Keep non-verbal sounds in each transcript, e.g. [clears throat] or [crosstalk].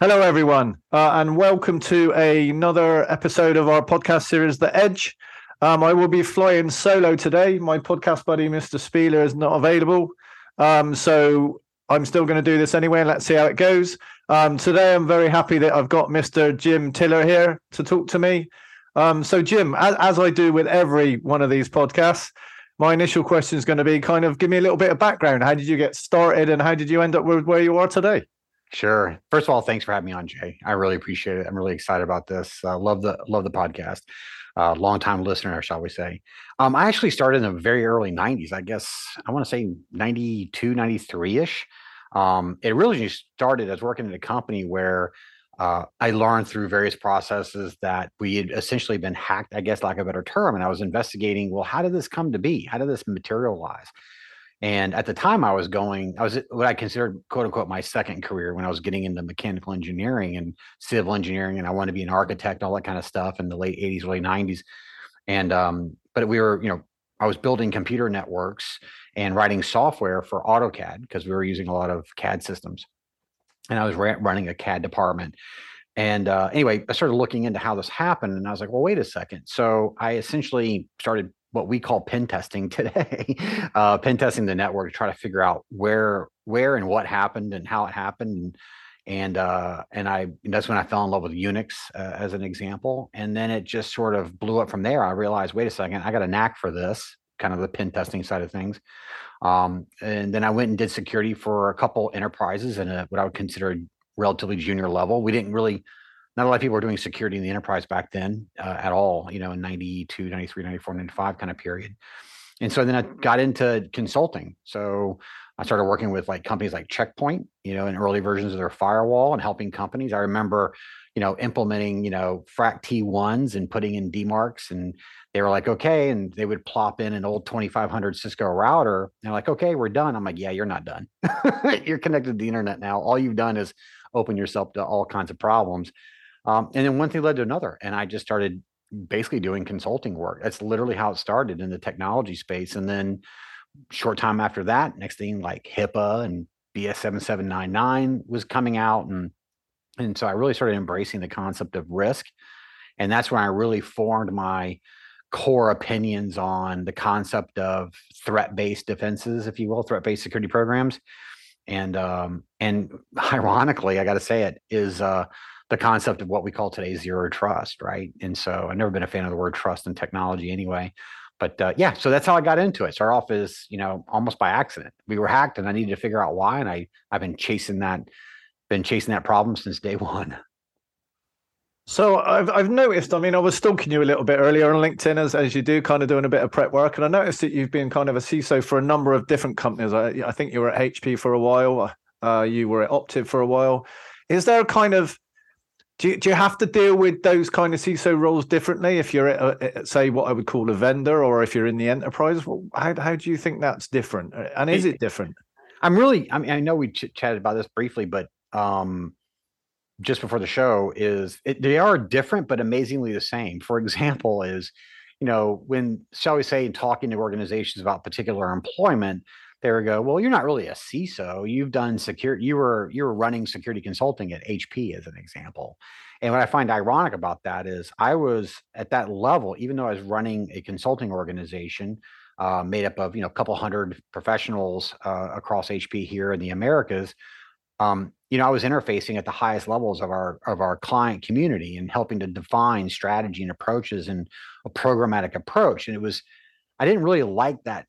Hello, everyone, uh, and welcome to another episode of our podcast series, The Edge. Um, I will be flying solo today. My podcast buddy, Mr. Spiegel, is not available. Um, so I'm still going to do this anyway, and let's see how it goes. Um, today, I'm very happy that I've got Mr. Jim Tiller here to talk to me. Um, so, Jim, as, as I do with every one of these podcasts, my initial question is going to be kind of give me a little bit of background. How did you get started, and how did you end up with where you are today? Sure. First of all, thanks for having me on, Jaye. I really appreciate it. I'm really excited about this. Uh, love the love the podcast. Uh, long time listener, shall we say? Um, I actually started in the very early '90s. I guess I want to say '92, '93 ish. Um, it really just started as working at a company where uh, I learned through various processes that we had essentially been hacked. I guess, like a better term, and I was investigating. Well, how did this come to be? How did this materialize? And at the time, I was going, I was what I considered quote unquote my second career when I was getting into mechanical engineering and civil engineering, and I wanted to be an architect, all that kind of stuff in the late 80s, early 90s. And, um, but we were, you know, I was building computer networks and writing software for AutoCAD because we were using a lot of CAD systems. And I was ra- running a CAD department. And uh, anyway, I started looking into how this happened, and I was like, well, wait a second. So I essentially started what we call pen testing [laughs] today, uh, pen testing the network to try to figure out where where and what happened and how it happened. And and uh, and I and that's when I fell in love with Unix uh, as an example. And then it just sort of blew up from there. I realized, wait a second, I got a knack for this, kind of the pen testing side of things. Um, and then I went and did security for a couple enterprises and what I would consider a relatively junior level. We didn't really not a lot of people were doing security in the enterprise back then uh, at all, you know, in 92, 93, 94, 95 kind of period. And so then I got into consulting. So I started working with like companies like Checkpoint, you know, in early versions of their firewall and helping companies. I remember, you know, implementing, you know, FRAC T1s and putting in DMARCs and they were like, okay. And they would plop in an old 2500 Cisco router. And they're like, okay, we're done. I'm like, yeah, you're not done. [laughs] you're connected to the internet now. All you've done is open yourself to all kinds of problems. Um, and then one thing led to another, and I just started basically doing consulting work. That's literally how it started in the technology space. And then short time after that, next thing like HIPAA and BS 7799 was coming out. And, and so I really started embracing the concept of risk. And that's when I really formed my core opinions on the concept of threat-based defenses, if you will, threat-based security programs. And um, and [laughs] ironically, I got to say it is uh, the concept of what we call today zero trust, right? And so I've never been a fan of the word trust in technology anyway. But uh, yeah, so that's how I got into it. Start off as you know almost by accident. We were hacked, and I needed to figure out why. And I I've been chasing that, been chasing that problem since day [laughs] one. So I've I've noticed. I mean, I was stalking you a little bit earlier on LinkedIn, as as you do, kind of doing a bit of prep work, and I noticed that you've been kind of a CISO for a number of different companies. I, I think you were at HP for a while. Uh, you were at Optiv for a while. Is there a kind of do you, do you have to deal with those kind of CISO roles differently if you're say what I would call a vendor or if you're in the enterprise? Well, how how do you think that's different? Uh, and is it different? I'm really. I mean, I know we ch- chatted about this briefly, but um, just before the show is it, they are different but amazingly the same. For example, is you know when shall we say in talking to organizations about particular employment they would go, well, you're not really a CISO. You've done security. You were you were running security consulting at HP as an example. And what I find ironic about that is I was at that level, even though I was running a consulting organization uh, made up of you know a couple hundred professionals uh, across HP here in the Americas. Um, you know, I was interfacing at the highest levels of our of our client community and helping to define strategy and approaches and a programmatic approach. And it was, I didn't really like that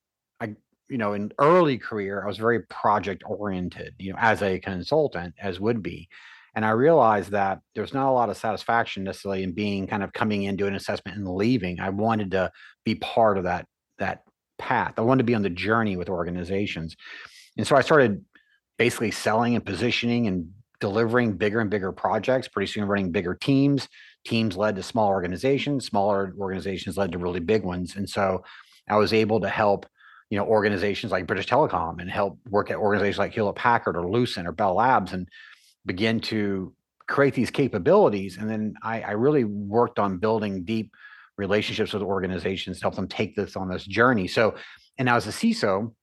you know, in early career, I was very project oriented, you know, as a consultant, as would be. And I realized that there's not a lot of satisfaction necessarily in being kind of coming in, doing an assessment and leaving. I wanted to be part of that that path. I wanted to be on the journey with organizations. And so I started basically selling and positioning and delivering bigger and bigger projects, pretty soon running bigger teams. Teams led to small organizations, smaller organizations led to really big ones. And so I was able to help you know organizations like British Telecom and help work at organizations like Hewlett Packard or Lucent or Bell Labs and begin to create these capabilities. And then I, I really worked on building deep relationships with organizations to help them take this on this journey. So, and now as a CISO,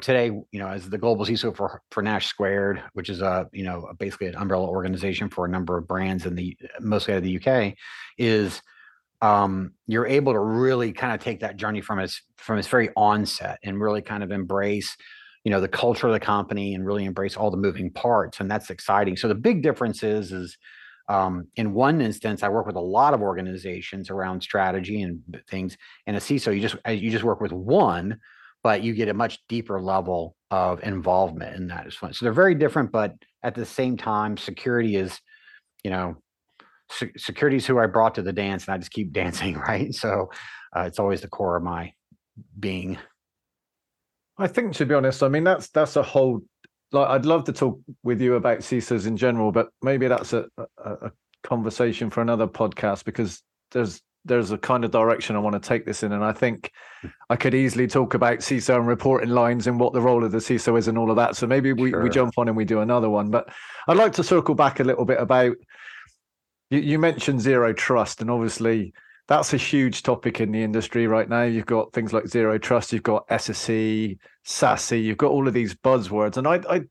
today, you know, as the global CISO for for Nash Squared, which is a you know basically an umbrella organization for a number of brands in the mostly out of the UK, is um, you're able to really kind of take that journey from its from its very onset and really kind of embrace you know the culture of the company and really embrace all the moving parts and that's exciting so the big difference is is um, in one instance i work with a lot of organizations around strategy and things and a ciso you just you just work with one but you get a much deeper level of involvement in that as fun. So they're very different, but at the same time, security is, you know, se- security is who I brought to the dance, and I just keep [laughs] dancing, right? So uh, it's always the core of my being. I think, to be honest, I mean that's that's a whole. Like, I'd love to talk with you about CISOs in general, but maybe that's a, a, a conversation for another podcast because there's there's a kind of direction I want to take this in. And I think I could easily talk about CISO and reporting lines and what the role of the CISO is and all of that. So maybe we, sure. we jump on and we do another one. But I'd like to circle back a little bit about you, you mentioned zero trust, and obviously that's a huge topic in the industry right now. You've got things like zero trust, you've got SSE, SASE, you've got all of these buzzwords. And I, I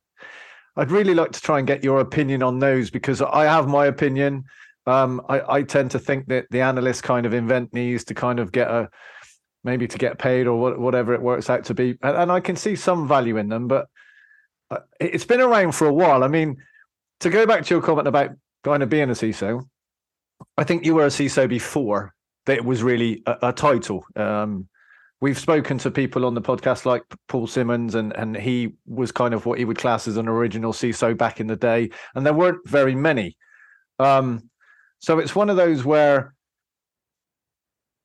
I'd really like to try and get your opinion on those because I have my opinion. Um, I, I tend to think that the analysts kind of invent these to kind of get a maybe to get paid or what, whatever it works out to be, and, and I can see some value in them, but uh, it's been around for a while. I mean, to go back to your comment about kind of being a CISO, I think you were a CISO before that was really a, a title. Um, we've spoken to people on the podcast like Paul Simmons, and and he was kind of what he would class as an original CISO back in the day, and there weren't very many. Um, so it's one of those where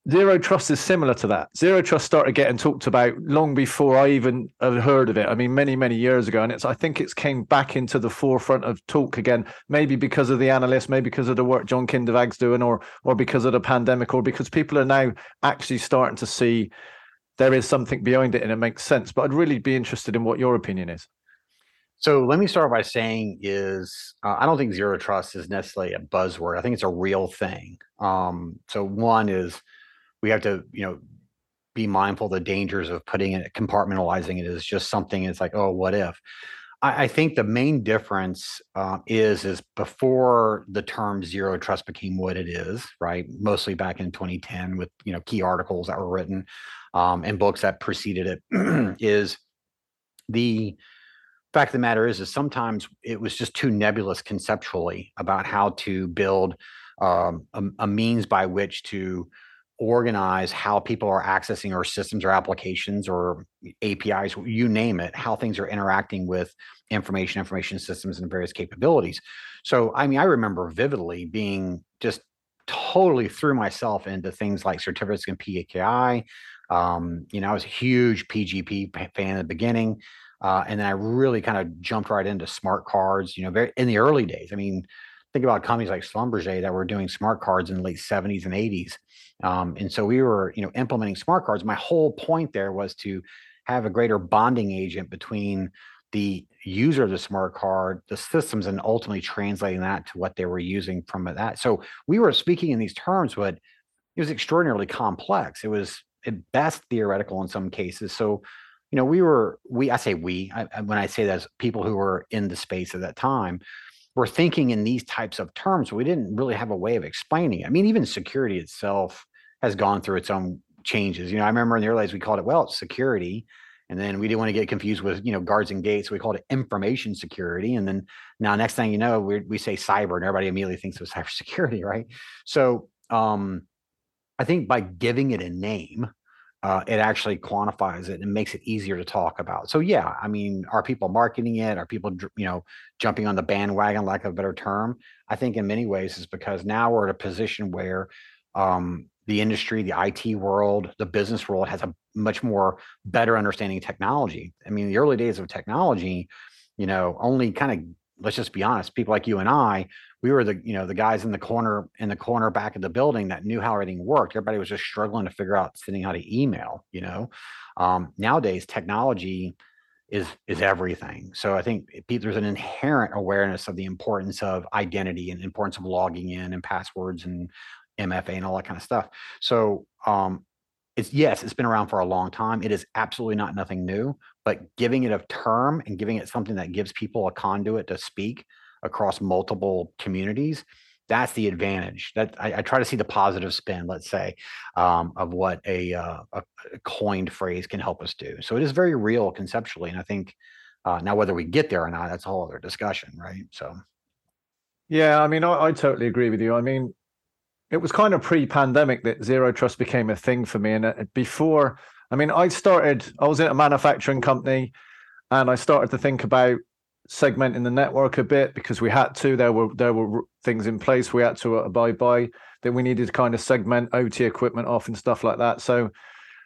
zero trust is similar to that. Zero trust started getting talked about long before I even heard of it. I mean, many, many years ago. And it's I think it's came back into the forefront of talk again, maybe because of the analysts, maybe because of the work John Kindervag's doing, or or because of the pandemic, or because people are now actually starting to see there is something behind it and it makes sense. But I'd really be interested in what your opinion is. So let me start by saying is uh, I don't think zero trust is necessarily a buzzword. I think it's a real thing. Um, so one is we have to you know be mindful the dangers of putting it compartmentalizing it as just something. It's like oh what if. I, I think the main difference uh, is is before the term zero trust became what it is, right? Mostly back in 2010 with you know key articles that were written um, and books that preceded it [clears throat] is the fact of the matter is, is sometimes it was just too nebulous conceptually about how to build um, a, a, means by which to organize how people are accessing our systems or applications or APIs, you name it, how things are interacting with information, information systems, and various capabilities. So, I mean, I remember vividly being just totally threw myself into things like certificates and PKI. Um, you know, I was a huge PGP fan at the beginning. Uh, and then I really kind of jumped right into smart cards, you know, very in the early days. I mean, think about companies like Schlumberger that were doing smart cards in the late 70s and 80s. Um, and so we were, you know, implementing smart cards. My whole point there was to have a greater bonding agent between the user of the smart card, the systems, and ultimately translating that to what they were using from that. So we were speaking in these terms, but it was extraordinarily complex. It was at best theoretical in some cases. So you know, we were we I say we I, when I say that people who were in the space at that time were thinking in these types of terms. We didn't really have a way of explaining. It. I mean, even security itself has gone through its own changes. You know, I remember in the early days we called it well, it's security. And then we didn't want to get confused with, you know, guards and gates. So we called it information security. And then now next thing you know, we, we say cyber and everybody immediately thinks of [laughs] cybersecurity, right? So um, I think by giving it a name, uh, it actually quantifies it and makes it easier to talk about. So yeah, I mean, are people marketing it? Are people you know jumping on the bandwagon, lack of a better term? I think in many ways is because now we're at a position where um, the industry, the IT world, the business world has a much more better understanding of technology. I mean, the early days of technology, you know, only kind of let's just be honest, people like you and I we were the you know the guys in the corner in the corner back of the building that knew how everything worked. Everybody was just struggling to figure out sending how to email you know? Um, nowadays technology is is everything. So i think there's an inherent awareness of the importance of identity and importance of logging in and passwords and mfa and all that kind of stuff. So um, it's yes, it's been around for a long time. It is absolutely not nothing new, but giving it a term and giving it something that gives people a conduit to speak across multiple communities that's the advantage. That I, I, try to see the positive spin let's say um, of what a, uh, a, coined phrase can help us do. So it is very real conceptually and i think uh, now whether we get there or not that's a whole other discussion right? So yeah i mean I, I totally agree with you. I mean it was kind of pre-pandemic that zero trust became a thing for me and uh, before i mean i started i was in a manufacturing company and i started to think about segmenting the network a bit because we had to. There were there were things in place we had to abide by that we needed to kind of segment OT equipment off and stuff like that. So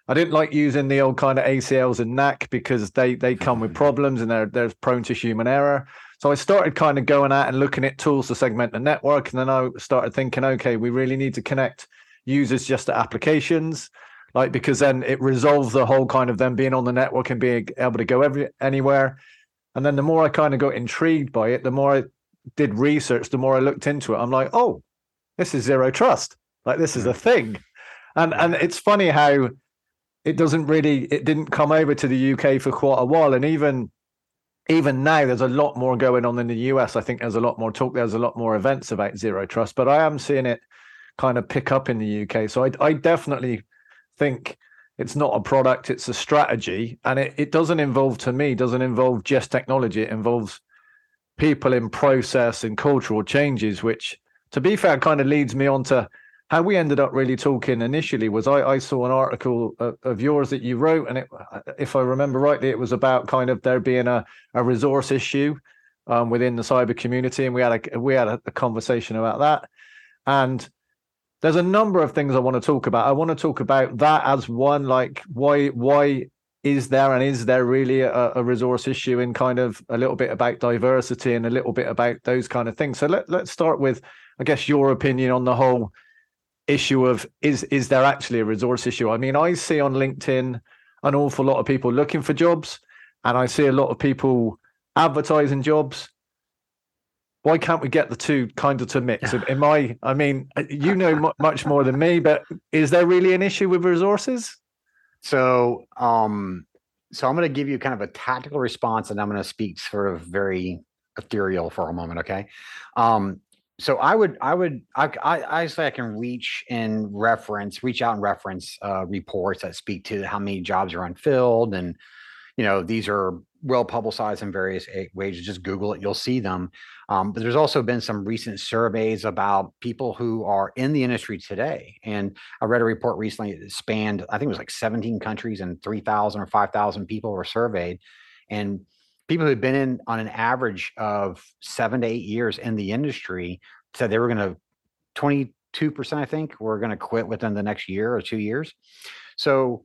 I didn't like using the old kind of ACLs and NAC because they they come with [laughs] problems and they're they're prone to human error. So I started kind of going out and looking at tools to segment the network, and then I started thinking, okay, we really need to connect users just to applications, like because then it resolves the whole kind of them being on the network and being able to go every anywhere. And then the more I kind of got intrigued by it, the more I did research, the more I looked into it. I'm like, oh, this is zero trust. Like this is a thing. And and it's funny how it doesn't really it didn't come over to the UK for quite a while. And even even now there's a lot more going on in the US. I think there's a lot more talk, there's a lot more events about zero trust, but I am seeing it kind of pick up in the UK. So I I definitely think it's not a product it's a strategy and it, it doesn't involve to me doesn't involve just technology it involves people in process and cultural changes which to be fair kind of leads me on to how we ended up really talking initially was i, I saw an article of, of, yours that you wrote and it, if i remember rightly it was about kind of there being a, a resource issue um, within the cyber community and we had a we had a, a conversation about that and there's a number of things I want to talk about. I want to talk about that as one, like why why is there and is there really a, a, resource issue in kind of a little bit about diversity and a little bit about those kind of things. So let, let's start with, I guess, your opinion on the whole issue of is is there actually a resource issue? I mean, I see on LinkedIn an awful lot of people looking for jobs, and I see a lot of people advertising jobs why can't we get the two kind of to mix? Am I? I mean, you know much more than me, but is there really an issue with resources? So, um, so I'm going to give you kind of a tactical response, and I'm going to speak sort of very ethereal for a moment. Okay. Um, so I would, I would, I, I, I say I can reach and reference, reach out and reference uh, reports that speak to how many jobs are unfilled, and you know these are well publicized in various ways. Just Google it, you'll see them. Um, but there's also been some recent surveys about people who are in the industry today. And I read a report recently that spanned, I think it was like 17 countries and 3,000 or 5,000 people were surveyed. And people who've been in on an average of seven to eight years in the industry said they were going to 22%, I think, were going to quit within the next year or two years. So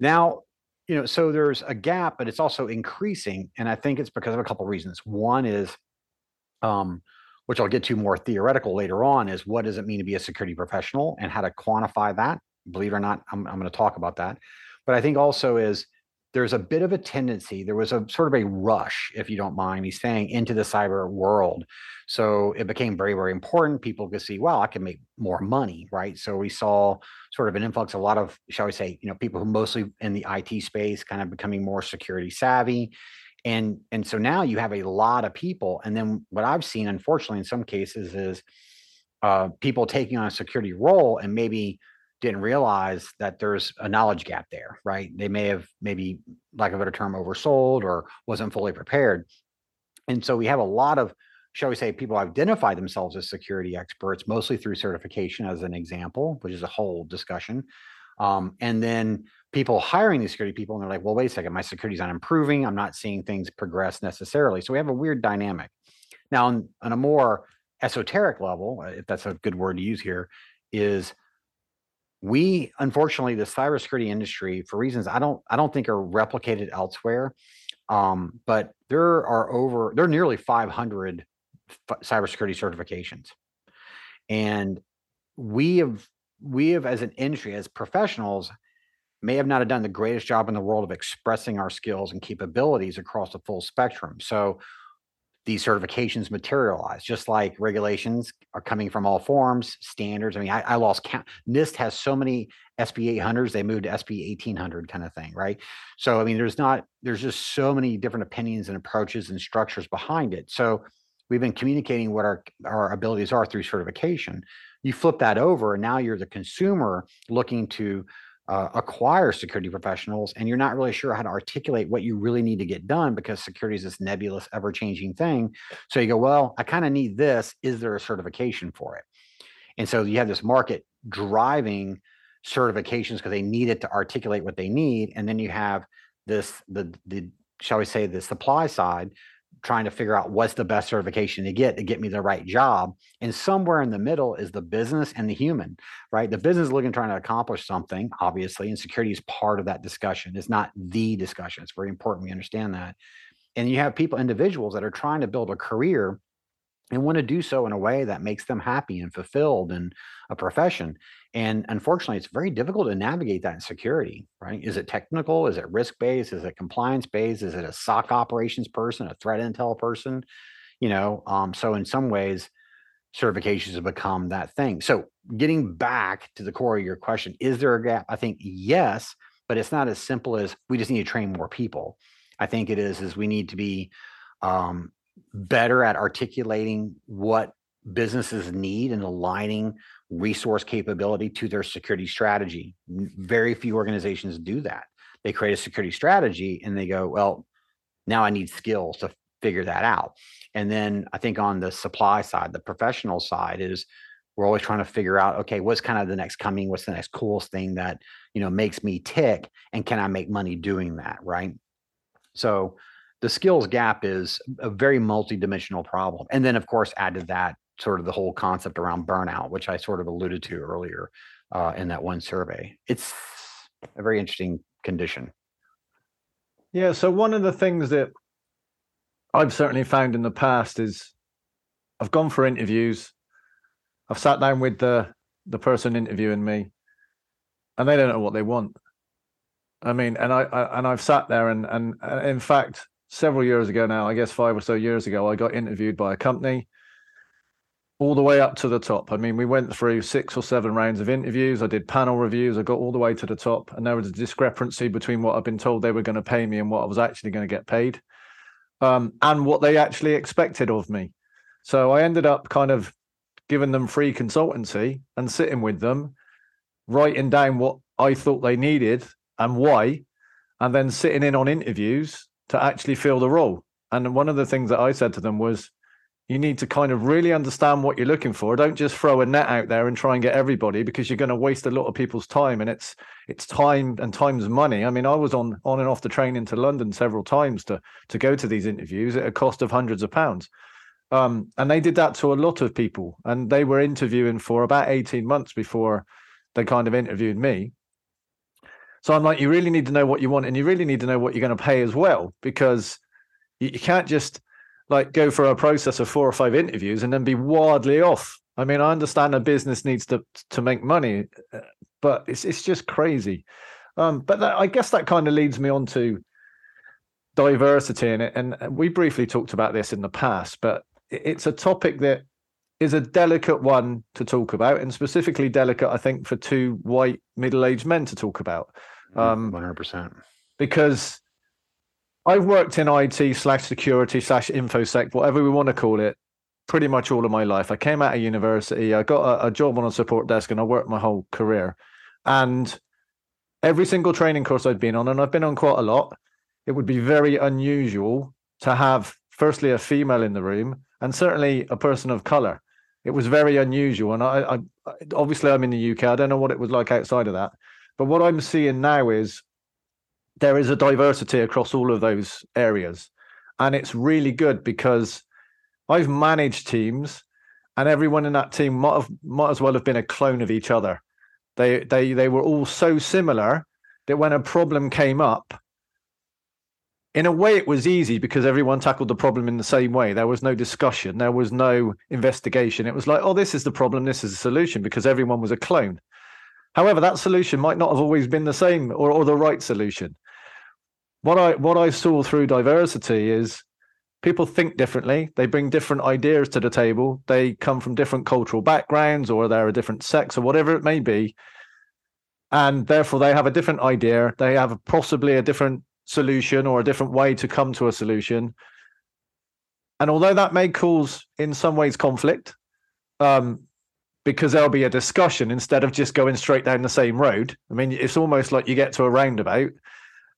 now you know so there's a gap but it's also increasing and i think it's because of a couple of reasons one is um, which I'll get to more theoretical later on, is what does it mean to be a security professional and how to quantify that. Believe it or not, I'm, I'm going to talk about that. But I think also is there's a bit of a tendency, there was a sort of a rush, if you don't mind me saying, into the cyber world. So it became very, very important. People could see, well, I can make more money, right? So we saw sort of an influx, a lot of, shall we say, you know, people who mostly in the IT space kind of becoming more security savvy and and so now you have a lot of people and then what i've seen unfortunately in some cases is uh, people taking on a security role and maybe didn't realize that there's a knowledge gap there right they may have maybe lack of a better term oversold or wasn't fully prepared and so we have a lot of shall we say people identify themselves as security experts mostly through certification as an example which is a whole discussion um, and then people hiring these security people and they're like, well, wait a second, my security's not improving. I'm not seeing things progress necessarily. So we have a weird dynamic. Now, on, on a more esoteric level, if that's a good word to use here, is we unfortunately the cybersecurity industry for reasons I don't I don't think are replicated elsewhere. Um, but there are over there are nearly 500 f- cybersecurity certifications, and we have we have as an industry as professionals may have not have done the greatest job in the world of expressing our skills and capabilities across the full spectrum. So these certifications materialize, just like regulations are coming from all forms, standards. I mean, I, I lost count. NIST has so many SP 800s, they moved to SP 1800 kind of thing, right? So, I mean, there's not, there's just so many different opinions and approaches and structures behind it. So, we've been communicating what our, our abilities are through certification. You flip that over, and now you're the consumer looking to uh, acquire security professionals and you're not really sure how to articulate what you really need to get done because security is this nebulous ever changing thing. So you go well i kind of need this. Is there a certification for it? And so you have this market driving certifications because they need it to articulate what they need and then you have this the the shall we say the supply side trying to figure out what's the best certification to get to get me the right job. And somewhere in the middle is the business and the human, right? The business is looking trying to accomplish something, obviously, and security is part of that discussion. It's not the discussion. It's very important we understand that. And you have people, individuals that are trying to build a career and want to do so in a way that makes them happy and fulfilled in a profession. And unfortunately, it's very difficult to navigate that in security, right? Is it technical? Is it risk based? Is it compliance based? Is it a SOC operations person, a threat intel person? You know, um, so in some ways, certifications have become that thing. So getting back to the core of your question, is there a gap? I think yes, but it's not as simple as we just need to train more people. I think it is is we need to be um, better at articulating what businesses need and aligning resource capability to their security strategy. Very few organizations do that. They create a security strategy and they go, well, now I need skills to figure that out. And then I think on the supply side, the professional side is we're always trying to figure out, okay, what's kind of the next coming, what's the next coolest thing that, you know, makes me tick and can I make money doing that, right? So the skills gap is a very multidimensional problem. And then of course add to that sort of the whole concept around burnout, which I sort of alluded to earlier uh, in that one survey. It's a very interesting condition. Yeah. So one of the things that I've certainly found in the past is I've gone for interviews. I've sat down with the the person interviewing me, and they don't know what they want. I mean, and I, I and I've sat there and and uh, in fact, several years ago now, I guess five or so years ago, I got interviewed by a company all the way up to the top. I mean, we went through six or seven rounds of interviews. I did panel reviews. I got all the way to the top, and there was a discrepancy between what I've been told they were going to pay me and what I was actually going to get paid, um, and what they actually expected of me. So I ended up kind of giving them free consultancy and sitting with them, writing down what I thought they needed and why, and then sitting in on interviews to actually fill the role. And one of the things that I said to them was, you need to kind of really understand what you're looking for. Don't just throw a net out there and try and get everybody because you're going to waste a lot of people's time and it's it's time and time's money. I mean, I was on on and off the train into London several times to to go to these interviews at a cost of hundreds of pounds. Um, and they did that to a lot of people and they were interviewing for about 18 months before they kind of interviewed me. So I'm like, you really need to know what you want and you really need to know what you're going to pay as well because you, you can't just like go for a process of four or five interviews and then be wildly off. I mean, I understand a business needs to to make money, uh, but it's it's just crazy. Um, but that, I guess that kind of leads me on to diversity in it, and we briefly talked about this in the past, but it's a topic that is a delicate one to talk about, and specifically delicate, I think, for two white middle-aged men to talk about. Mm, um, One hundred percent. Because I've worked in IT slash security slash infosec, whatever we want to call it, pretty much all of my life. I came out of university, I got a, a job on a support desk, and I worked my whole career. And every single training course I've been on, and I've been on quite a lot, it would be very unusual to have, firstly, a female in the room, and certainly a person of color. It was very unusual, and I, I obviously I'm in the UK. I don't know what it was like outside of that, but what I'm seeing now is there is a diversity across all of those areas. And it's really good because I've managed teams and everyone in that team might have might as well have been a clone of each other. They they they were all so similar that when a problem came up, in a way it was easy because everyone tackled the problem in the same way. There was no discussion, there was no investigation. It was like, oh, this is the problem, this is the solution, because everyone was a clone. However, that solution might not have always been the same or, or the right solution what I what I saw through diversity is people think differently. They bring different ideas to the table. They come from different cultural backgrounds, or they're a different sex, or whatever it may be. And therefore, they have a different idea. They have possibly a different solution or a different way to come to a solution. And although that may cause, in some ways, conflict, um, because there'll be a discussion instead of just going straight down the same road. I mean, it's almost like you get to a roundabout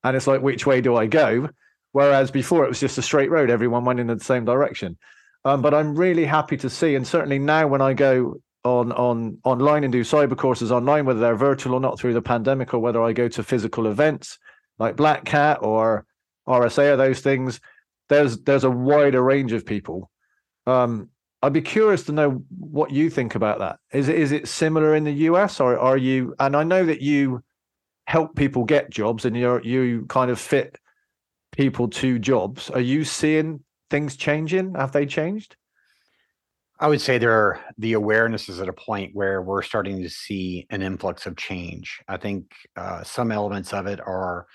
and it's like, which way do I go? Whereas before it was just a straight road, everyone went in the same direction. Um, but I'm really happy to see, and certainly now when I go on on online and do cyber courses online, whether they're virtual or not through the pandemic, or whether I go to physical events like Black Hat or RSA or those things, there's there's a wider range of people. Um, I'd be curious to know what you think about that. Is it is it similar in the US, or are you? And I know that you help people get jobs, and you you kind of fit people to jobs. Are you seeing things changing? Have they changed? I would say there the awareness is at a point where we're starting to see an influx of change. I think uh, some elements of it are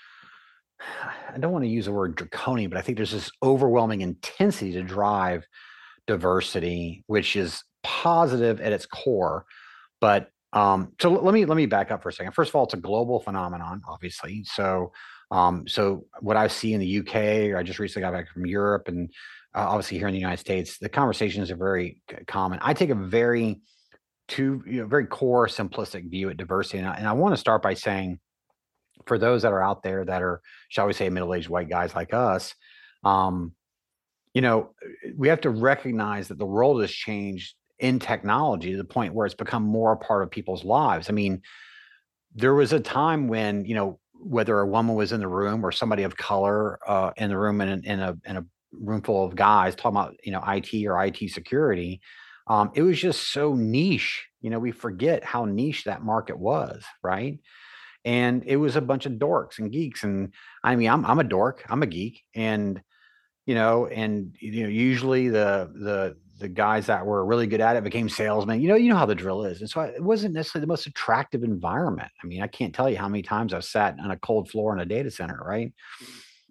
[sighs] I don't want to use the word draconian, but I think there's this overwhelming intensity to drive diversity, which is positive at its core. But um, so let me let me back up for a second. First of all, it's a global phenomenon, obviously. So um, so what I see in the UK, or I just recently got back from Europe, and uh, obviously here in the United States, the conversations are very common. I take a very two you know very core simplistic view at diversity, and I, and I want to start by saying for those that are out there that are, shall we say, middle-aged white guys like us, um, you know, we have to recognize that the world has changed in technology to the point where it's become more a part of people's lives. I mean, there was a time when, you know, whether a woman was in the room or somebody of color uh, in the room in, in a in a room full of guys talking about you know IT or IT security, um, it was just so niche. You know, we forget how niche that market was, right? And it was a bunch of dorks and geeks and i mean i'm i'm a dork i'm a geek and you know and you know usually the the the guys that were really good at it became salesmen you know you know how the drill is and so it wasn't necessarily the most attractive environment. I mean i can't tell you how many times i've sat on a cold floor in a data center right?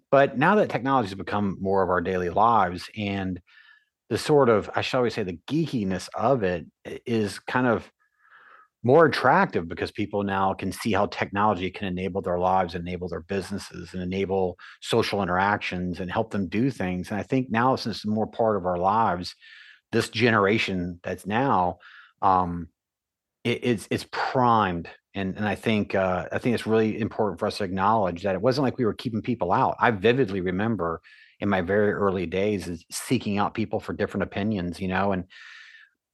But now that technology has become more of our daily lives and the sort of i shall always say the geekiness of it is kind of more attractive because people now can see how technology can enable their lives, enable their businesses, and enable social interactions and help them do things. And I think now, since it's more part of our lives, this generation that's now, um, it, it's it's primed. And, and I think uh, I think it's really important for us to acknowledge that it wasn't like we were keeping people out. I vividly remember in my very early days is seeking out people for different opinions, you know, and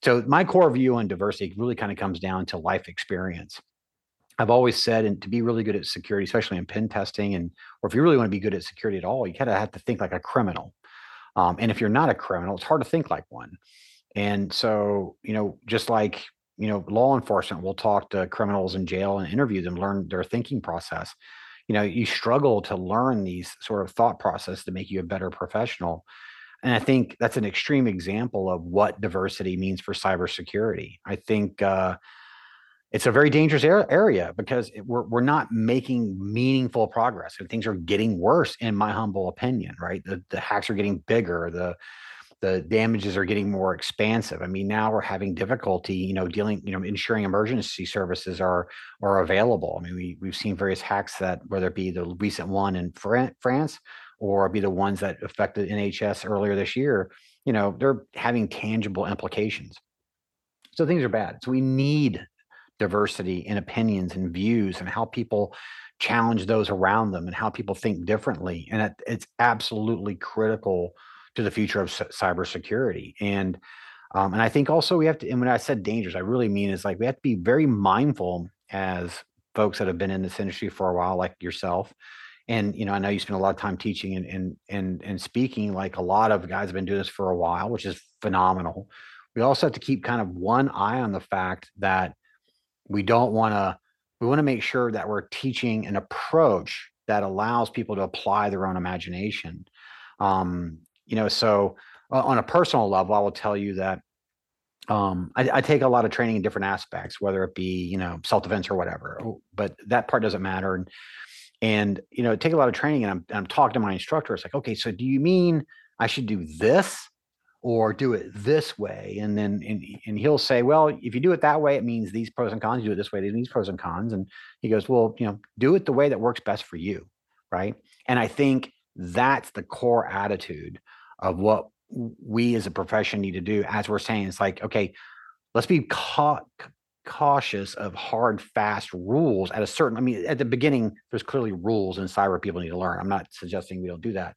so my core view on diversity really kind of comes down to life experience. I've always said, and to be really good at security, especially in pen testing, and or if you really want to be good at security at all, you kind of have to think like a criminal. Um, and if you're not a criminal, it's hard to think like one. And so, you know, just like you know, law enforcement will talk to criminals in jail and interview them, learn their thinking process. You know, you struggle to learn these sort of thought process to make you a better professional. And I think that's an extreme example of what diversity means for cybersecurity. I think uh, it's a very dangerous area because we're, we're not making meaningful progress and things are getting worse, in my humble opinion, right? The, the hacks are getting bigger, the the damages are getting more expansive. I mean, now we're having difficulty, you know, dealing, you know, ensuring emergency services are are available. I mean, we we've seen various hacks that whether it be the recent one in France or be the ones that affected NHS earlier this year, you know, they're having tangible implications. So things are bad. So we need diversity in opinions and views and how people challenge those around them and how people think differently. And it, it's absolutely critical to the future of cybersecurity. And um, and I think also we have to, and when I said dangers, I really mean is like we have to be very mindful as folks that have been in this industry for a while, like yourself, and you know i know you spend a lot of time teaching and and and, and speaking like a lot of guys have been doing this for a while which is phenomenal. We also have to keep kind of one eye on the fact that we don't want to we want to make sure that we're teaching an approach that allows people to apply their own imagination. Um you know so on a personal level i will tell you that um I, I, take a lot of training in different aspects whether it be you know self-defense or whatever but that part doesn't matter. And and you know take a lot of training and I'm, I'm talking to my instructor it's like okay so do you mean I should do this or do it this way. And then and, and he'll say, well, if you do it that way, it means these pros and cons. You do it this way, these pros and cons. And he goes, well, you know, do it the way that works best for you. Right. And I think that's the core attitude of what we as a profession need to do. As we're saying, it's like, okay, let's be ca- cautious of hard, fast rules at a certain. I mean, at the beginning, there's clearly rules in cyber people need to learn. I'm not suggesting we don't do that,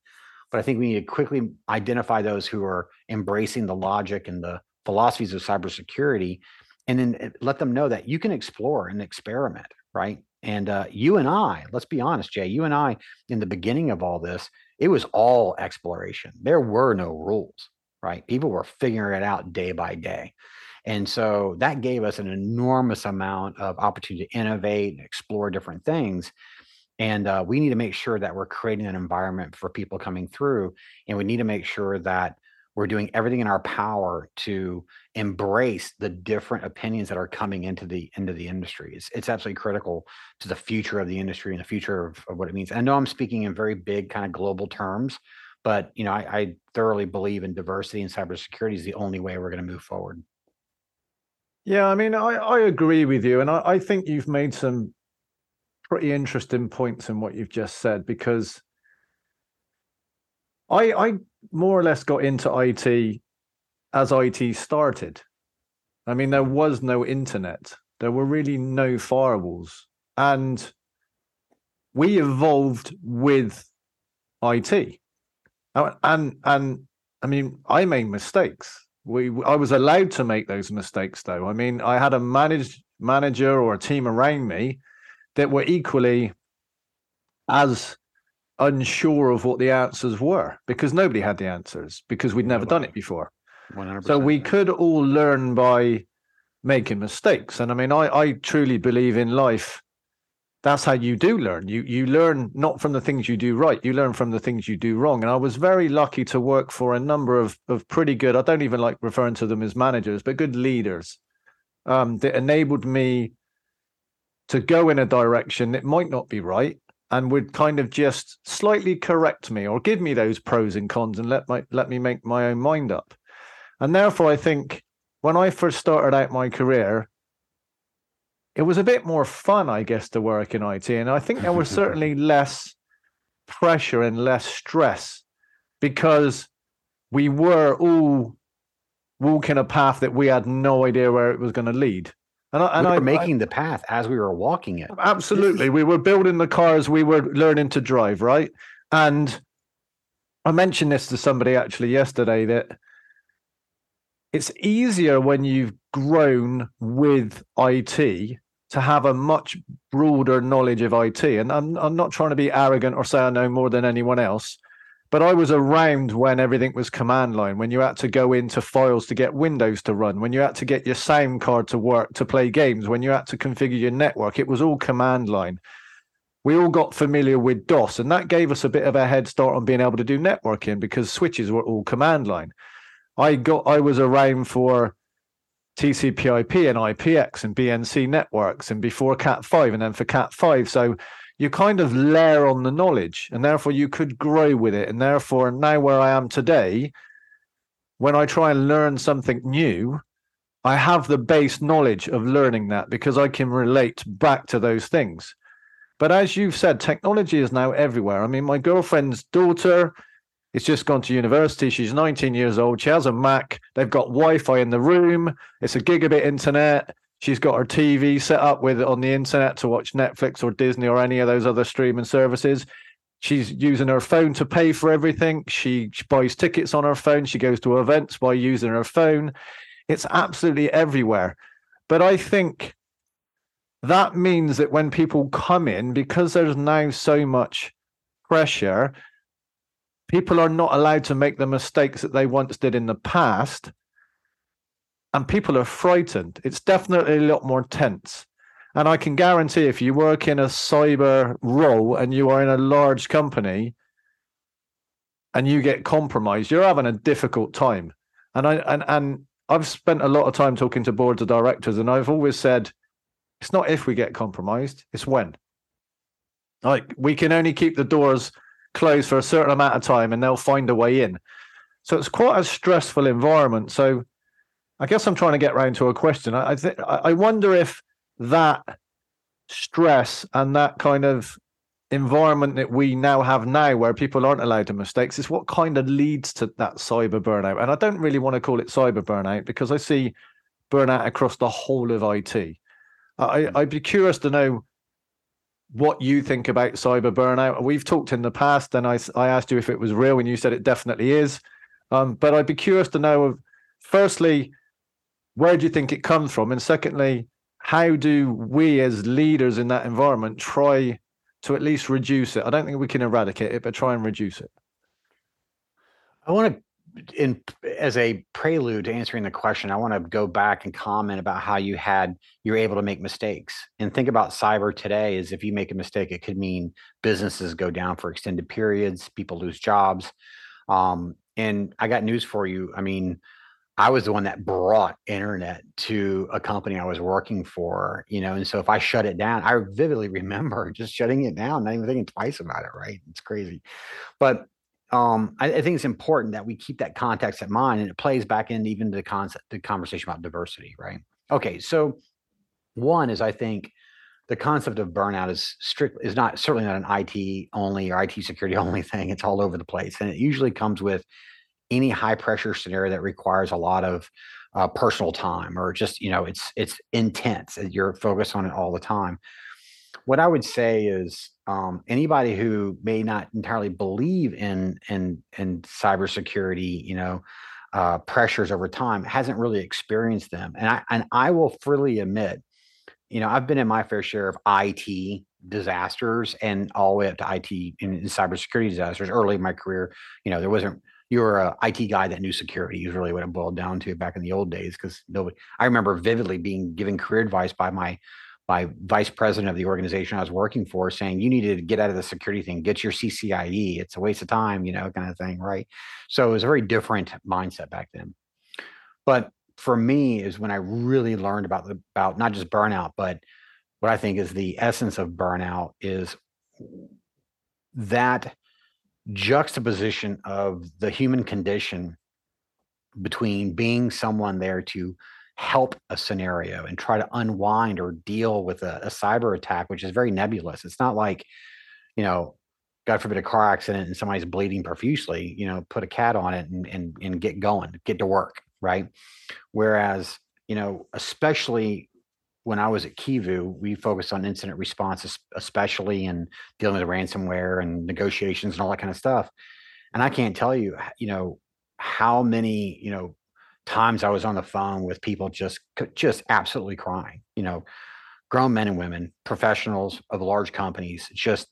but I think we need to quickly identify those who are embracing the logic and the philosophies of cybersecurity, and then eh, let them know that you can explore and experiment, right? And uh, you and I, let's be honest, Jaye, you and I, in the beginning of all this, it was all exploration. There were no rules, right? People were figuring it out day by day. And so that gave us an enormous amount of opportunity to innovate and explore different things. And uh, we need to make sure that we're creating an environment for people coming through. And we need to make sure that we're doing everything in our power to embrace the different opinions that are coming into the into the industry. It's, it's absolutely critical to the future of the industry and the future of, of what it means. And I know I'm speaking in very big kind of global terms, but you know, I, I thoroughly believe in diversity and cybersecurity is the only way we're going to move forward. Yeah, I mean, I, I agree with you. And I, I think you've made some pretty interesting points in what you've just said because I I more or less got into IT as IT started. I mean, there was no internet. There were really no firewalls. And we evolved with IT. And and I mean, I made mistakes we I was allowed to make those mistakes though. I mean, I had a managed manager or a team around me that were equally as unsure of what the answers were because nobody had the answers because we'd never done it before. 100%. So we could all learn by making mistakes. And I mean, I, I truly believe in life that's how you do learn. You you learn not from the things you do right, you learn from the things you do wrong. And I was very lucky to work for a number of of pretty good. I don't even like referring to them as managers, but good leaders um, that enabled me to go in a direction that might not be right and would kind of just slightly correct me or give me those pros and cons and let my let me make my own mind up. And therefore, I think when I first started out my career, it was a bit more fun, I guess, to work in IT. And I think there was [laughs] certainly less pressure and less stress because we were all walking a path that we had no idea where it was going to lead. And I, and we were I, making I, the path as we were walking it. Absolutely. we were building the cars, we were learning to drive, right? And I mentioned this to somebody actually yesterday that it's easier when you've grown with IT to have a much broader knowledge of IT. And I'm, I'm not trying to be arrogant or say I know more than anyone else, but I was around when everything was command line, when you had to go into files to get Windows to run, when you had to get your sound card to work to play games, when you had to configure your network, it was all command line. We all got familiar with DOS, and that gave us a bit of a head start on being able to do networking because switches were all command line. I got I was around for TCP/IP and IPX and BNC networks, and before Cat5, and then for Cat5. So you kind of layer on the knowledge, and therefore you could grow with it. And therefore, now where I am today, when I try and learn something new, I have the base knowledge of learning that because I can relate back to those things. But as you've said, technology is now everywhere. I mean, my girlfriend's daughter it's just gone to university. She's 19 years old. She has a Mac. They've got Wi-Fi in the room. It's a gigabit internet. She's got her TV set up with on the internet to watch Netflix or Disney or any of those other streaming services. She's using her phone to pay for everything. She, she buys tickets on her phone. She goes to events by using her phone. It's absolutely everywhere. But I think that means that when people come in, because there's now so much pressure, people are not allowed to make the mistakes that they once did in the past and people are frightened. It's definitely a lot more tense. And i can guarantee if you work in a cyber role and you are in a large company and you get compromised you're having a difficult time. And i and, and i've spent a lot of time talking to boards of directors and i've always said it's not if we get compromised it's when. Like we can only keep the doors closed for a certain amount of time and they'll find a way in. So it's quite a stressful environment. So I guess I'm trying to get around to a question. I I, th- I wonder if that stress and that kind of environment that we now have now where people aren't allowed to mistakes is what kind of leads to that cyber burnout and i don't really want to call it cyber burnout because i see burnout across the whole of it I, hmm. i'd be curious to know what you think about cyber burnout we've talked in the past and i, I asked you if it was real and you said it definitely is um, but i'd be curious to know firstly where do you think it comes from and secondly how do we as leaders in that environment try to at least reduce it. I don't think we can eradicate it, but try and reduce it. I want to, in as a prelude to answering the question, I want to go back and comment about how you had you're able to make mistakes and think about cyber today. Is if you make a mistake, it could mean businesses go down for extended periods, people lose jobs. Um, and I got news for you. I mean, I was the one that brought internet to a company I was working for, you know, and so if I shut it down, I vividly [laughs] remember just shutting it down, not even thinking twice about it, right? It's crazy. But um, I, I, think it's important that we keep that context in mind and it plays back into even the concept, the conversation about diversity, right? Okay, so one is I think the concept of burnout is strict is not certainly not an IT only or IT security [laughs] only thing. It's all over the place. And it usually comes with any high pressure scenario that requires a lot of uh, personal time or just you know it's it's intense you're focused on it all the time what i would say is um, anybody who may not entirely believe in in in cybersecurity you know uh, pressures over time hasn't really experienced them and i and i will freely admit you know i've been in my fair share of it disasters and all the way up to it in cybersecurity disasters early in my career you know there wasn't you were a IT guy that knew security is really what it boiled down to back in the old days. Because nobody, I remember vividly being given career advice by my my vice president of the organization I was working for, saying you needed to get out of the security thing, get your CCIE. It's a waste of time, you know, kind of thing, right? So it was a very different mindset back then. But for me, is when I really learned about the about not just burnout, but what I think is the essence of burnout is that juxtaposition of the human condition between being someone there to help a scenario and try to unwind or deal with a, a, cyber attack, which is very nebulous. It's not like, you know, God forbid a car accident and somebody's bleeding profusely, you know, put a CAT on it and, and, and get going, get to work. Right. Whereas, you know, especially when I was at Kivu, we focused on incident response, especially in dealing with ransomware and negotiations and all that kind of stuff. And I can't tell you, you know, how many, you know, times I was on the phone with people just, just absolutely crying, you know, grown men and women, professionals of large companies, just,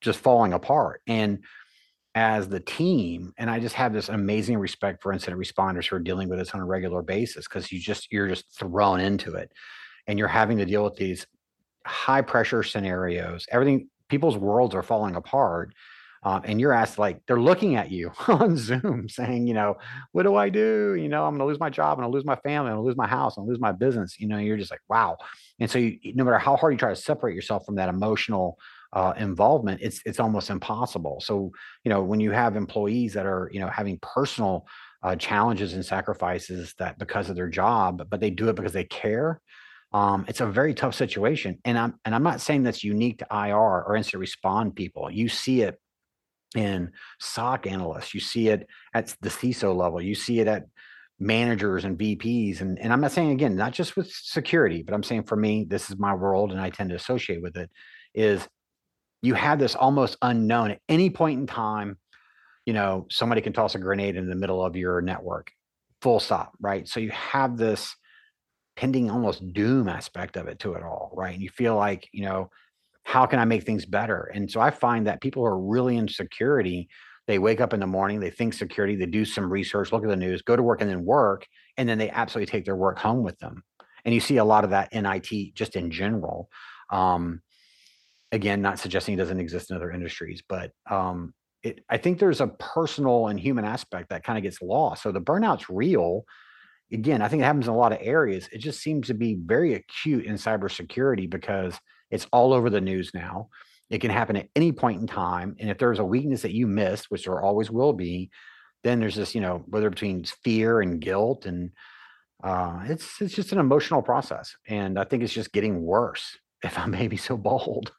just falling apart. And as the team, and I just have this amazing respect for incident responders who are dealing with this on a regular basis because you just, you're just thrown into it and you're having to deal with these high pressure scenarios everything people's worlds are falling apart um, and you're asked like they're looking at you [laughs] on zoom saying you know what do i do you know i'm to lose my job and to lose my family and to lose my house going to lose my business you know you're just like wow and so you, no matter how hard you try to separate yourself from that emotional uh, involvement it's it's almost impossible so you know when you have employees that are you know having personal uh, challenges and sacrifices that because of their job but they do it because they care um, it's a very tough situation. And I'm and I'm not saying that's unique to IR or incident respond people. You see it in SOC analysts, you see it at the CISO level, you see it at managers and VPs. And, and I'm not saying again, not just with security, but I'm saying for me, this is my world and I tend to associate with it, is you have this almost unknown at any point in time, you know, somebody can toss a grenade in the middle of your network, full stop, right? So you have this pending almost doom aspect of it to it all, right? And you feel like, you know, how can I make things better? And so I find that people who are really in security, they wake up in the morning, they think security, they do some research, look at the news, go to work and then work, and then they absolutely take their work home with them. And you see a lot of that in IT just in general. Um, again, not suggesting it doesn't exist in other industries, but um, it, I think there's a personal and human aspect that kind of gets lost. So the burnout's real again, I think it happens in a lot of areas. It just seems to be very acute in cybersecurity because it's all over the news now. It can happen at any point in time. And if there's a weakness that you missed, which there always will be, then there's this, you know, whether between fear and guilt and uh, it's it's just an emotional process, and I think it's just getting worse. [laughs] If I may be so bold.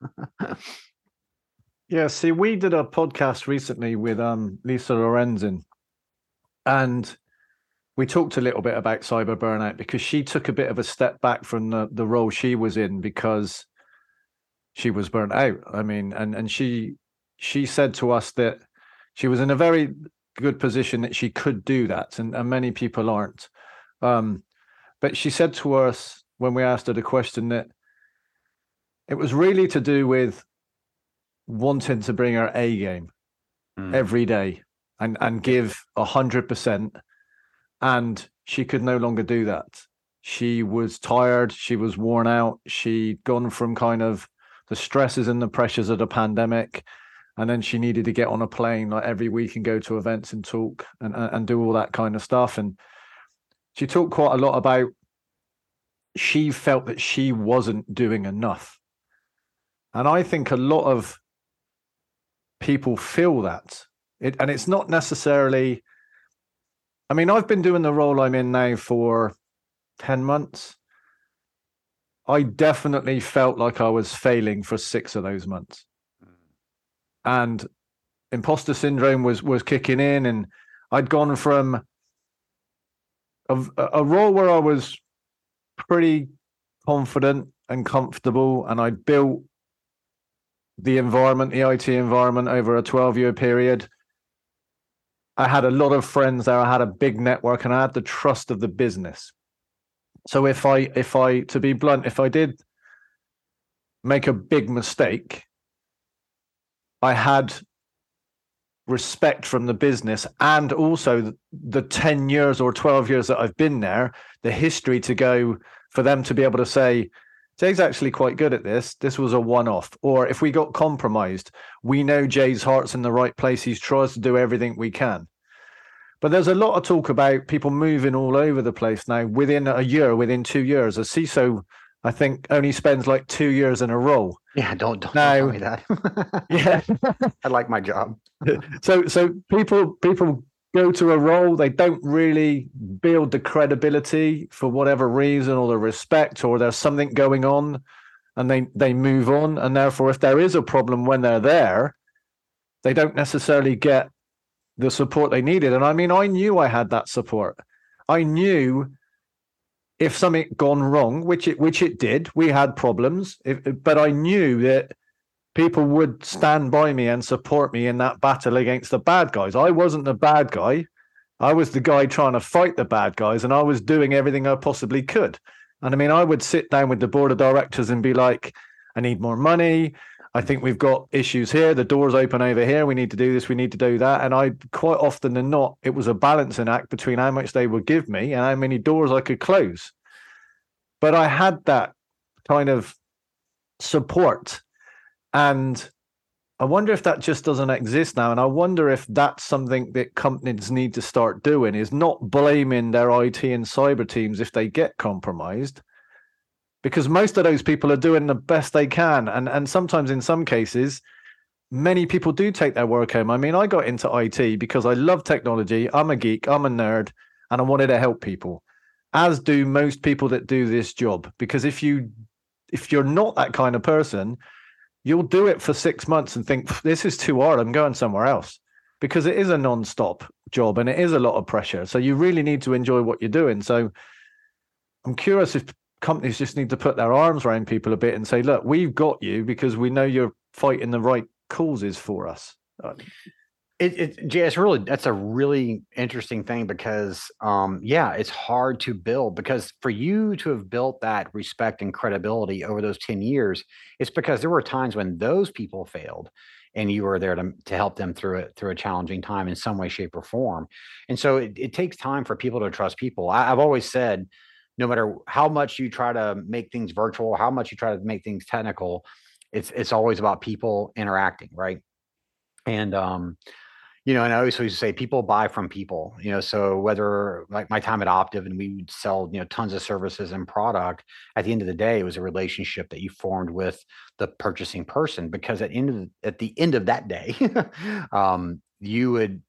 yeah. See, we did a podcast recently with um, Lisa Lorenzen, and we talked a little bit about cyber burnout because she took a bit of a step back from the, the role she was in because she was burnt out. I mean, and and she she said to us that she was in a very good position that she could do that, and, and many people aren't. Um, but she said to us when we asked her the question that it was really to do with wanting to bring her A game mm. every day and and give a hundred percent, and she could no longer do that. She was tired. She was worn out. She'd gone from kind of the stresses and the pressures of the pandemic and then she needed to get on a plane like every week and go to events and talk and and do all that kind of stuff and she talked quite a lot about she felt that she wasn't doing enough. And I think a lot of people feel that. It, and it's not necessarily, I mean, I've been doing the role I'm in now for 10 months. I definitely felt like I was failing for six of those months. And imposter syndrome was was kicking in and I'd gone from a, a role where I was pretty confident and comfortable, and I built the environment, the IT environment, over a 12 year period. I had a lot of friends there. I had a big network, and I had the trust of the business. So if I, if I, to be blunt, if I did make a big mistake, I had respect from the business and also the 10 years or 12 years that I've been there, the history to go for them to be able to say, Jaye's actually quite good at this. This was a one off. Or if we got compromised, we know Jaye's heart's in the right place. He's tries to do everything we can. But there's a lot of talk about people moving all over the place now within a year, within two years. A CISO I think only spends like two years in a role. Yeah, don't don't, now, don't tell me that. [laughs] yeah, [laughs] I like my job. [laughs] so so people people go to a role they don't really build the credibility for whatever reason or the respect or there's something going on and they they move on and therefore if there is a problem when they're there they don't necessarily get the support they needed and i mean i knew i had that support i knew if something gone wrong, which it which it did, we had problems. If, but I knew that people would stand by me and support me in that battle against the bad guys. I wasn't the bad guy. I was the guy trying to fight the bad guys, and I was doing everything I possibly could. And I mean, I would sit down with the board of directors and be like, I need more money. I think we've got issues here. The door's open over here. We need to do this. We need to do that. And I quite often than not, it was a balancing act between how much they would give me and how many doors I could close. But I had that kind of support. And I wonder if that just doesn't exist now. And I wonder if that's something that companies need to start doing is not blaming their IT and cyber teams if they get compromised because most of those people are doing the best they can. And and sometimes in some cases many people do take their work home. I mean i got into it because i love technology. I'm a geek. I'm a nerd. And i wanted to help people as do most people that do this job. Because if you if you're not that kind of person you'll do it for 6 months and think this is too hard. I'm going somewhere else. Because it is a non-stop job and it is a lot of pressure. So you really need to enjoy what you're doing. So i'm curious if companies just need to put their arms around people a bit and say, look, we've got you because we know you're fighting the right causes for us. Uh, it, it, Jaye, it's really that's a really interesting thing because, um, yeah, it's hard to build because for you to have built that respect and credibility over those ten years, it's because there were times when those people failed, and you were there to to help them through it through a challenging time in some way, shape, or form. And so it, it takes time for people to trust people. I, I've always said, no matter how much you try to make things virtual, how much you try to make things technical, it's it's always about people interacting, right? And um, you know, and I always used to say people buy from people, you know, so whether like my time at Optiv and we would sell, you know, tons of services and product, at the end of the day, it was a relationship that you formed with the purchasing person because at end of at the end of that day, [laughs] um, you would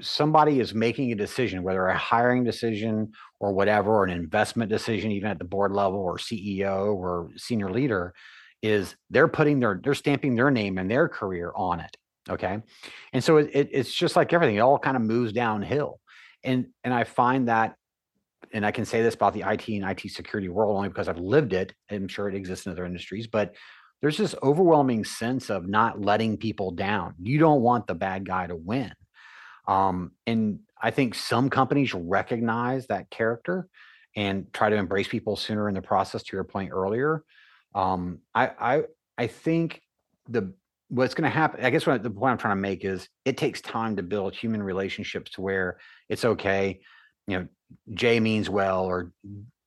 somebody is making a decision, whether a hiring decision or whatever, or an investment decision, even at the board level or CEO or senior leader, is they're putting their they're stamping their name and their career on it. Okay, and so it, it, it's just like everything; it all kind of moves downhill. And and I find that, and I can say this about the IT and IT security world only because I've lived it. I'm sure it exists in other industries, but there's this overwhelming sense of not letting people down. You don't want the bad guy to win. Um, and I think some companies recognize that character and try to embrace people sooner in the process. To your point earlier, um, I, I I think the what's going to happen. I guess what the point I'm trying to make is it takes time to build human relationships to where it's okay. You know, Jaye means well, or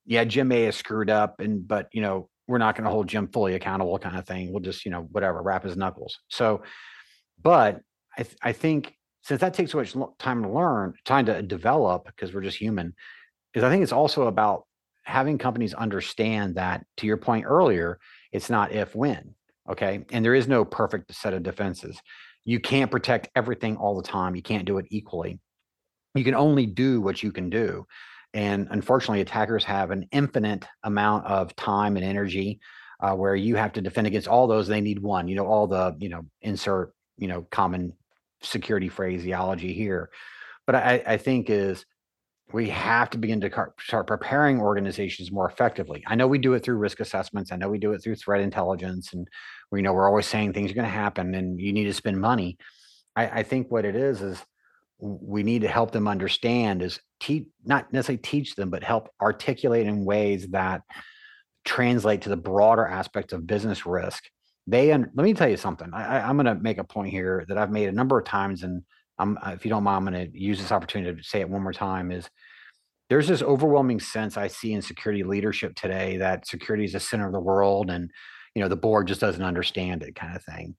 yeah, Jim may have screwed up, and but you know we're not going to hold Jim fully accountable, kind of thing. We'll just you know whatever wrap his knuckles. So, but I th- I think since that takes so much time to learn, time to develop, because we're just human, is I think it's also about having companies understand that, to your point earlier, it's not if when. Okay. And there is no perfect set of defenses. You can't protect everything all the time. You can't do it equally. You can only do what you can do. And unfortunately, attackers have an infinite amount of time and energy uh, where you have to defend against all those. They need one, you know, all the, you know, insert, you know, common security phraseology here. But I, I think is we have to begin to start preparing organizations more effectively. I know we do it through risk assessments. I know we do it through threat intelligence, and we know we're always saying things are going to happen, and you need to spend money. I, I think what it is is we need to help them understand is teach not necessarily teach them, but help articulate in ways that translate to the broader aspect of business risk they and let me tell you something. I, am going to make a point here that I've made a number of times, and I'm, if you don't mind, I'm going to use this opportunity to say it one more time. Is there's this overwhelming sense I see in security leadership today that security is the center of the world, and you know the board just doesn't understand it, kind of thing.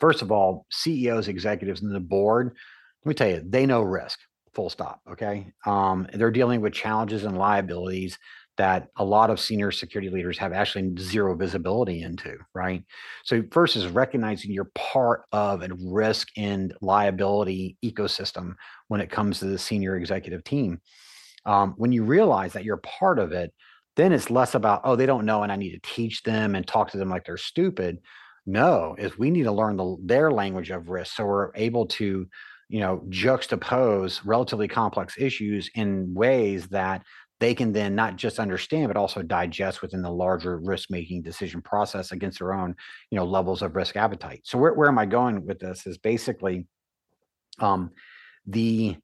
First of all, CEOs, executives, and the board, let me tell you, they know risk. Full stop. Okay, um, they're dealing with challenges and liabilities that a lot of senior security leaders have actually zero visibility into, right? So, first is recognizing you're part of a risk and liability ecosystem when it comes to the senior executive team. Um, when you realize that you're part of it, then it's less about, oh, they don't know and I need to teach them and talk to them like they're stupid. No, is we need to learn the, their language of risk so we're able to you know juxtapose relatively complex issues in ways that they can then not just understand but also digest within the larger risk making decision process against their own you know levels of risk appetite. So where, where am i going with this is basically um, the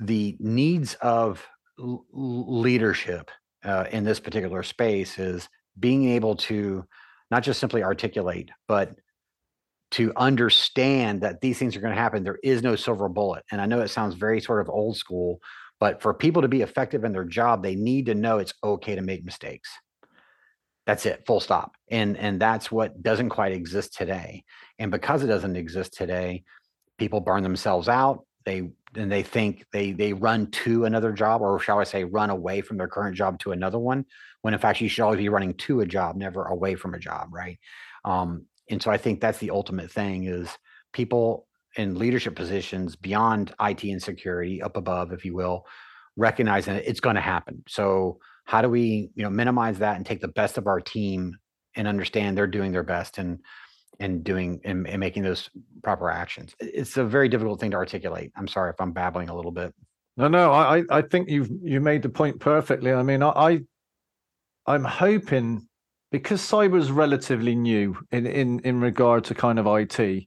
the needs of l- leadership uh, in this particular space is being able to not just simply articulate but to understand that these things are going to happen. There is no silver bullet. And i know it sounds very sort of old school but for people to be effective in their job, they need to know it's okay to make mistakes. That's it, full stop. And and that's what doesn't quite exist today. And because it doesn't exist today, people burn themselves out. They and they think they they run to another job, or shall I say, run away from their current job to another one. When in fact, you should always be running to a job, never away from a job, right? Um, and so I think that's the ultimate thing: is people in leadership positions beyond IT and security, up above, if you will, recognizing that it's going to happen. So how do we, you know, minimize that and take the best of our team and understand they're doing their best and and doing and, and making those proper actions. It's a very difficult thing to articulate. I'm sorry if I'm babbling a little bit. No, no, I I think you've you made the point perfectly. I mean, I, I I'm hoping because cyber is relatively new in in in regard to kind of IT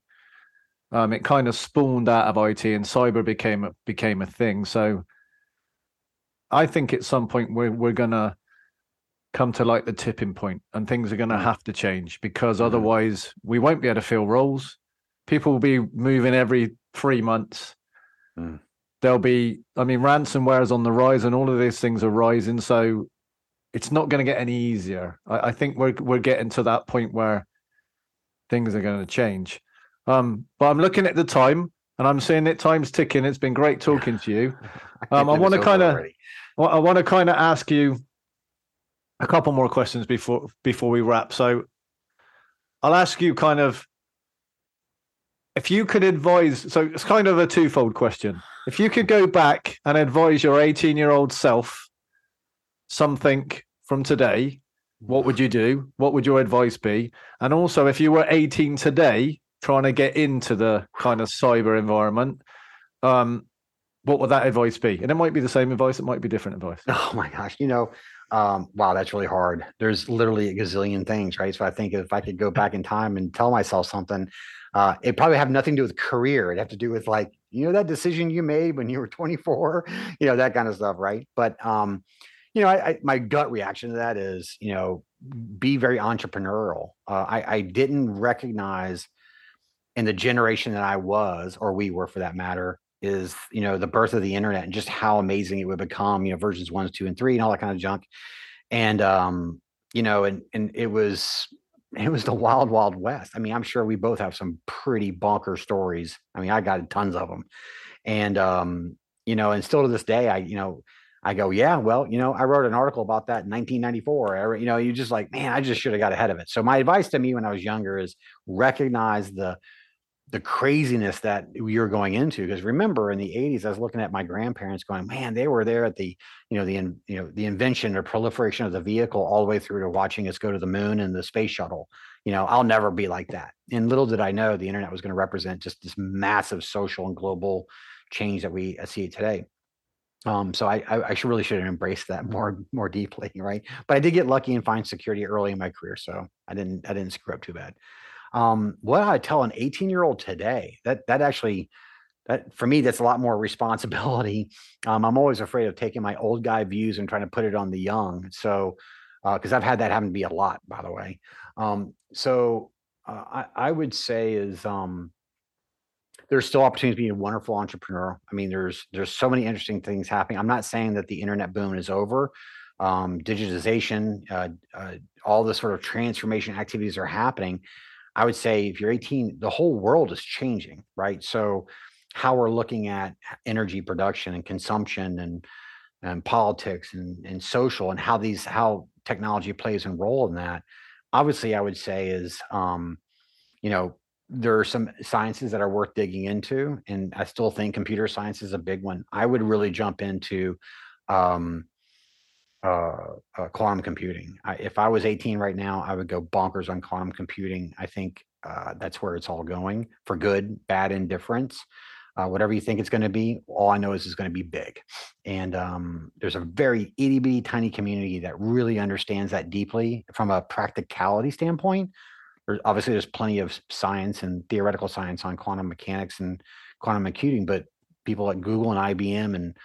um, it kind of spawned out of IT, and cyber became a, became a thing. So, I think at some point we're we're gonna come to like the tipping point, and things are gonna mm. have to change because mm. otherwise we won't be able to fill roles. People will be moving every three months. Mm. There'll be, I mean, ransomware is on the rise, and all of these things are rising. So, it's not going to get any easier. I, I think we're we're getting to that point where things are going to change. Um, but I'm looking at the time and I'm seeing that time's ticking. It's been great talking to you. [laughs] Um, I want to kind of, I want to kind of ask you a couple more questions before before we wrap. So I'll ask you kind of if you could advise, so it's kind of a twofold question. If you could go back and advise your 18 year old self something from today, what would you do? What would your advice be? And also, if you were 18 today, trying to get into the kind of cyber environment, um, what would that advice be? And it might be the same advice, it might be different advice. [laughs] Oh my gosh, you know, um, wow, that's really hard. There's literally a gazillion things, right? So I think if I could go back in time and tell myself something, uh, it probably have nothing to do with career. It'd have to do with like, you know, that decision you made when you were 24, [laughs] you know, that kind of stuff, right? But um, you know, I, I, my gut reaction to that is, you know, be very entrepreneurial. Uh, I, I didn't recognize in the generation that I was, or we were for that matter, is you know the birth of the internet and just how amazing it would become. You know, versions one, two, and three, and all that kind of junk. And um, you know, and and it was [laughs] it was the wild, wild west. I mean, I'm sure we both have some pretty bonker stories. I mean, I got tons of them, and um, you know, and still to this day, I you know I go, yeah, well, you know, I wrote an article about that in 1994. you know, you just like, man, I just should have got ahead of it. So my advice to me when I was younger is recognize the the craziness that you're going into because remember in the 80s i was looking at my grandparents going man they were there at the you know the you know the invention or proliferation of the vehicle all the way through to watching us go to the moon and the space shuttle you know i'll never be like that and little did i know the internet was going to represent just this massive social and global change that we uh, see today um, so I, I, I really should have embraced that more more deeply, [laughs] right? But I did get lucky and find security early in my career, so I didn't I didn't screw up too bad. Um, what I tell an 18 year old today that that actually that for me that's a lot more [laughs] responsibility. Um, I'm always afraid of taking my old guy views and trying to put it on the young. So because uh, I've had that happen to be a lot, by the way. Um, so uh, I, I would say is um, there's still opportunities to be a wonderful entrepreneur. I mean, there's there's so many interesting things happening. I'm not saying that the internet boom is over. Um, digitization, uh, uh, all the sort of transformation activities are happening. I would say if you're 18, the whole world is changing, right? So how we're looking at energy production and consumption and and politics and, and social and how these how technology plays a role in that obviously i would say is um, you know there are some sciences that are worth digging into and i still think computer science is a big one i would really jump into um, uh, uh, quantum computing. I, if i was 18 right now i would go bonkers on quantum computing. I think uh, that's where it's all going for good bad indifference. Uh, whatever you think it's going to be all i know is it's going to be big. And um, there's a very itty bitty tiny community that really understands that deeply from a practicality standpoint. There's obviously there's plenty of science and theoretical science on quantum mechanics and quantum computing, but people like Google and IBM and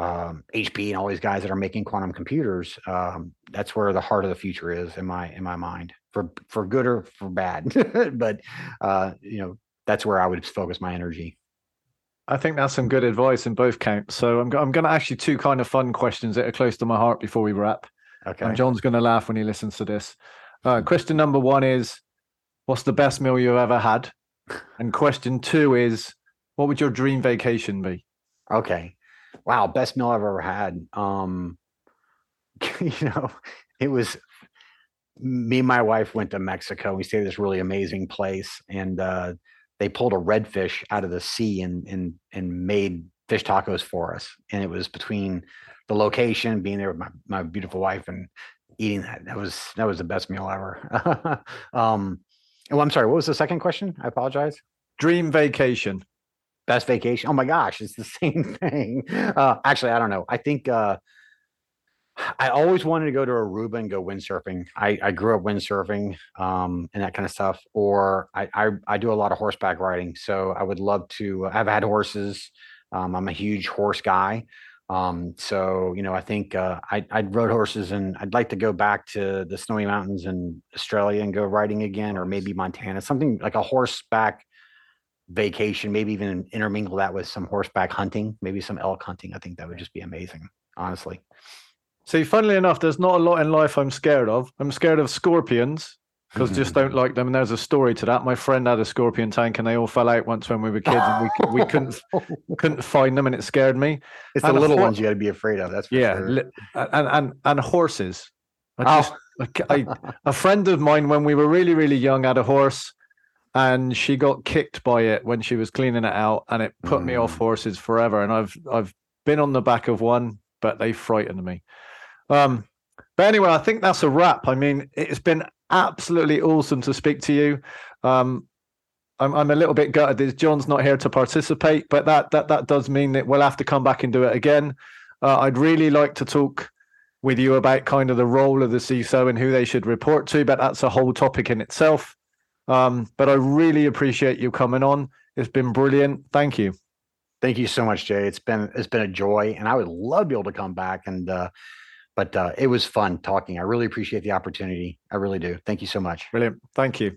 um, HP and all these guys that are making quantum computers, um, that's where the heart of the future is in my in my mind, for for good or for bad. [laughs] but uh, you know, that's where I would focus my energy. I think that's some good advice in both camps. So I'm I'm going to ask you two kind of fun questions that are close to my heart before we wrap. Okay. And John's going to laugh when he listens to this. Uh, question number one is what's the best meal you've ever had? And question two is, what would your dream vacation be? Okay. Wow, best meal I've ever had. Um, [laughs] you know, it was me and my wife went to Mexico. We stayed at this really amazing place, and uh, they pulled a redfish out of the sea and and and made fish tacos for us. And it was between the location, being there with my, my beautiful wife, and eating that. That was that was the best meal ever. [laughs] um, Oh, I'm sorry. What was the second question? I apologize. Dream vacation. Best vacation. Oh my gosh, it's the [laughs] same thing. Uh, actually, I don't know. I think uh, I always wanted to go to Aruba and go windsurfing. I, I grew up windsurfing um, and that kind of stuff. Or I, I, I do a lot of horseback riding, so I would love to. I've had horses. Um, I'm a huge horse guy. Um, so you know, I think uh, I I rode horses, and I'd like to go back to the snowy mountains in Australia and go riding again, or maybe Montana, something like a horseback vacation. Maybe even intermingle that with some horseback hunting, maybe some elk hunting. I think that would just be amazing, honestly. See, funnily enough, there's not a lot in life I'm scared of. I'm scared of scorpions because just mm. don't like them. And there's a story to that. My friend had a scorpion tank, and they all fell out once when we were kids, and we we couldn't [laughs] oh. couldn't find them, and it scared me. It's and the little ones you got to be afraid of. That's yeah, sure. and and and horses. I oh. just, oh. I, a friend of mine when we were really really young had a horse, and she got kicked by it when she was cleaning it out, and it put mm. me off mm. horses forever. And I've I've been on the back of one, but they frightened me. Um, but anyway, I think that's a wrap. I mean, it's been absolutely awesome to speak to you. Um, I'm I'm a little bit gutted that John's not here to participate, but that that that does mean that we'll have to come back and do it again. Uh, I'd really like to talk with you about kind of the role of the CISO and who they should report to, but that's a whole topic in itself. Um, but I really appreciate you coming on. It's been brilliant. Thank you. Thank you so much, Jaye. It's been it's been a joy, and I would love to be able to come back and. Uh, but uh, it was fun talking. I really appreciate the opportunity. I really do. Thank you so much. Brilliant. Thank you.